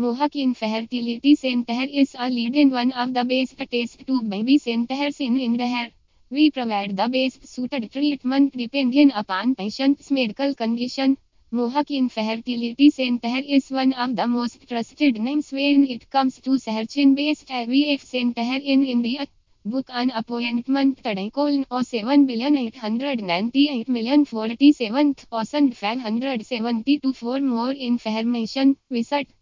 Mohawk Infertility Center is a leading one of the best test tube baby centers in India. We provide the best suited treatment depending upon patient's medical condition. Mohawk Infertility Center is one of the most trusted names when it comes to searching best IVF center in India. Book an appointment today. Call 07 billion 898 million 47,572 for more information. Visit